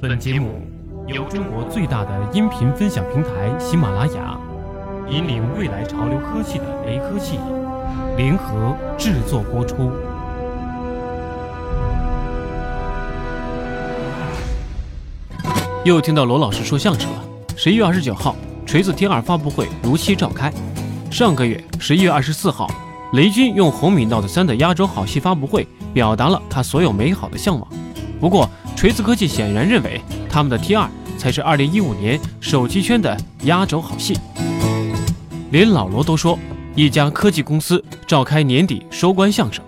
本节目由中国最大的音频分享平台喜马拉雅，引领未来潮流科技的雷科技联合制作播出。又听到罗老师说相声了。十一月二十九号，锤子 T 二发布会如期召开。上个月十一月二十四号，雷军用红米 Note 三的压轴好戏发布会，表达了他所有美好的向往。不过，锤子科技显然认为他们的 T 二才是二零一五年手机圈的压轴好戏。连老罗都说，一家科技公司召开年底收官相声，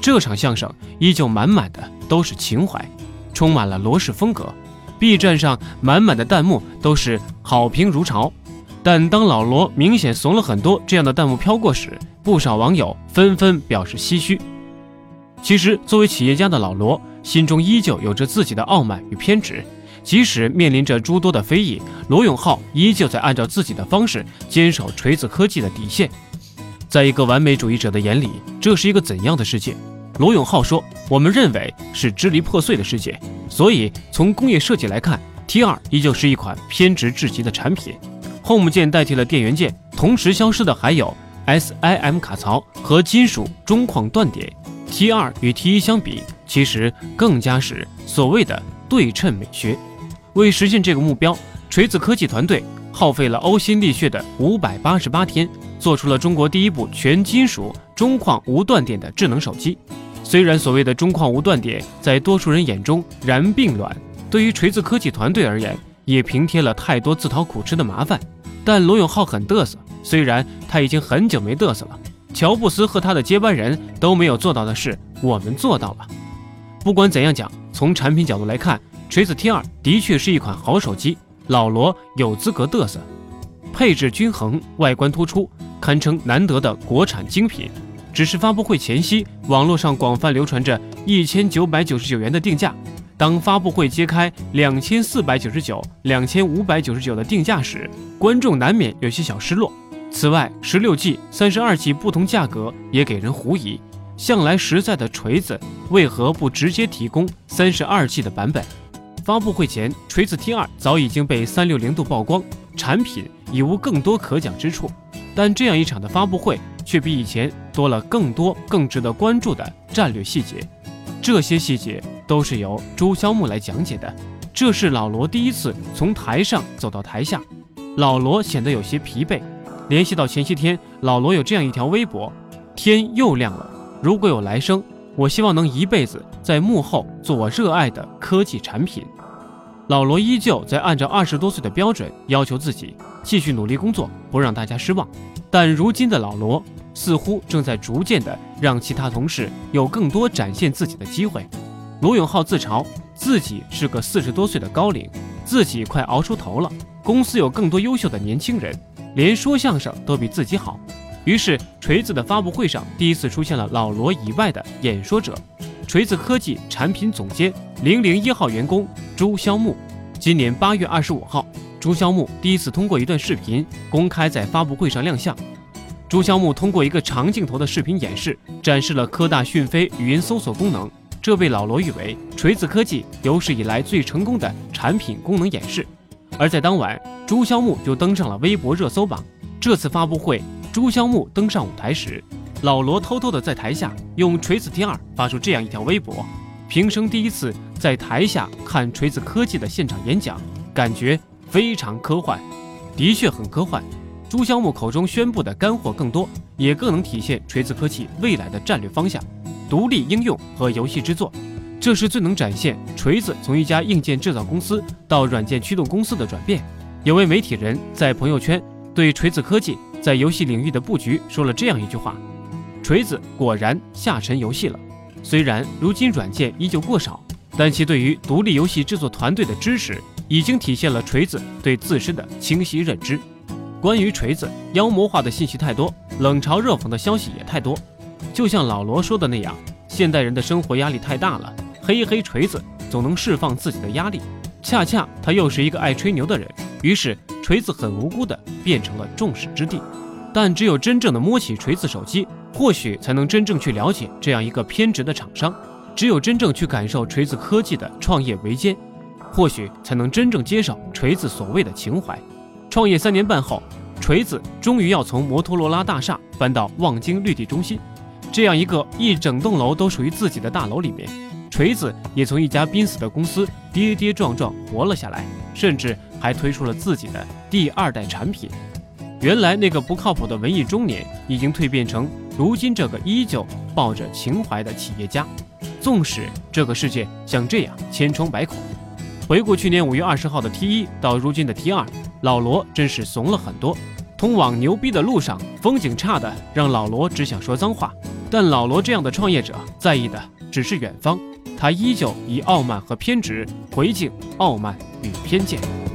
这场相声依旧满满的都是情怀，充满了罗氏风格。B 站上满满的弹幕都是好评如潮，但当老罗明显怂了很多这样的弹幕飘过时，不少网友纷纷表示唏嘘。其实，作为企业家的老罗，心中依旧有着自己的傲慢与偏执，即使面临着诸多的非议，罗永浩依旧在按照自己的方式坚守锤子科技的底线。在一个完美主义者的眼里，这是一个怎样的世界？罗永浩说：“我们认为是支离破碎的世界。”所以，从工业设计来看，T2 依旧是一款偏执至极的产品。Home 键代替了电源键，同时消失的还有 SIM 卡槽和金属中框断点。T2 与 T1 相比，其实更加是所谓的对称美学。为实现这个目标，锤子科技团队耗费了呕心沥血的五百八十八天，做出了中国第一部全金属中框无断点的智能手机。虽然所谓的中框无断点在多数人眼中然并卵，对于锤子科技团队而言也平添了太多自讨苦吃的麻烦，但罗永浩很嘚瑟。虽然他已经很久没嘚瑟了，乔布斯和他的接班人都没有做到的事，我们做到了。不管怎样讲，从产品角度来看，锤子 T2 的确是一款好手机，老罗有资格嘚瑟。配置均衡，外观突出，堪称难得的国产精品。只是发布会前夕，网络上广泛流传着一千九百九十九元的定价。当发布会揭开两千四百九十九、两千五百九十九的定价时，观众难免有些小失落。此外，十六 G、三十二 G 不同价格也给人狐疑。向来实在的锤子为何不直接提供三十二 G 的版本？发布会前，锤子 T2 早已经被三六零度曝光，产品已无更多可讲之处。但这样一场的发布会。却比以前多了更多更值得关注的战略细节，这些细节都是由朱萧木来讲解的。这是老罗第一次从台上走到台下，老罗显得有些疲惫。联系到前些天，老罗有这样一条微博：天又亮了，如果有来生，我希望能一辈子在幕后做我热爱的科技产品。老罗依旧在按照二十多岁的标准要求自己，继续努力工作，不让大家失望。但如今的老罗。似乎正在逐渐的让其他同事有更多展现自己的机会。罗永浩自嘲自己是个四十多岁的高龄，自己快熬出头了。公司有更多优秀的年轻人，连说相声都比自己好。于是，锤子的发布会上第一次出现了老罗以外的演说者——锤子科技产品总监零零一号员工朱肖木。今年八月二十五号，朱肖木第一次通过一段视频公开在发布会上亮相。朱肖木通过一个长镜头的视频演示，展示了科大讯飞语音搜索功能，这被老罗誉为锤子科技有史以来最成功的产品功能演示。而在当晚，朱萧木就登上了微博热搜榜。这次发布会，朱萧木登上舞台时，老罗偷偷的在台下用锤子 T 二发出这样一条微博：平生第一次在台下看锤子科技的现场演讲，感觉非常科幻，的确很科幻。朱萧木口中宣布的干货更多，也更能体现锤子科技未来的战略方向：独立应用和游戏制作。这是最能展现锤子从一家硬件制造公司到软件驱动公司的转变。有位媒体人在朋友圈对锤子科技在游戏领域的布局说了这样一句话：“锤子果然下沉游戏了。虽然如今软件依旧过少，但其对于独立游戏制作团队的支持，已经体现了锤子对自身的清晰认知。”关于锤子妖魔化的信息太多，冷嘲热讽的消息也太多。就像老罗说的那样，现代人的生活压力太大了，黑一黑锤子总能释放自己的压力。恰恰他又是一个爱吹牛的人，于是锤子很无辜的变成了众矢之的。但只有真正的摸起锤子手机，或许才能真正去了解这样一个偏执的厂商。只有真正去感受锤子科技的创业维艰，或许才能真正接受锤子所谓的情怀。创业三年半后，锤子终于要从摩托罗拉大厦搬到望京绿地中心，这样一个一整栋楼都属于自己的大楼里面，锤子也从一家濒死的公司跌跌撞撞活了下来，甚至还推出了自己的第二代产品。原来那个不靠谱的文艺中年，已经蜕变成如今这个依旧抱着情怀的企业家。纵使这个世界像这样千疮百孔，回顾去年五月二十号的 T 一到如今的 T 二，老罗真是怂了很多。通往牛逼的路上，风景差的让老罗只想说脏话。但老罗这样的创业者，在意的只是远方，他依旧以傲慢和偏执回敬傲慢与偏见。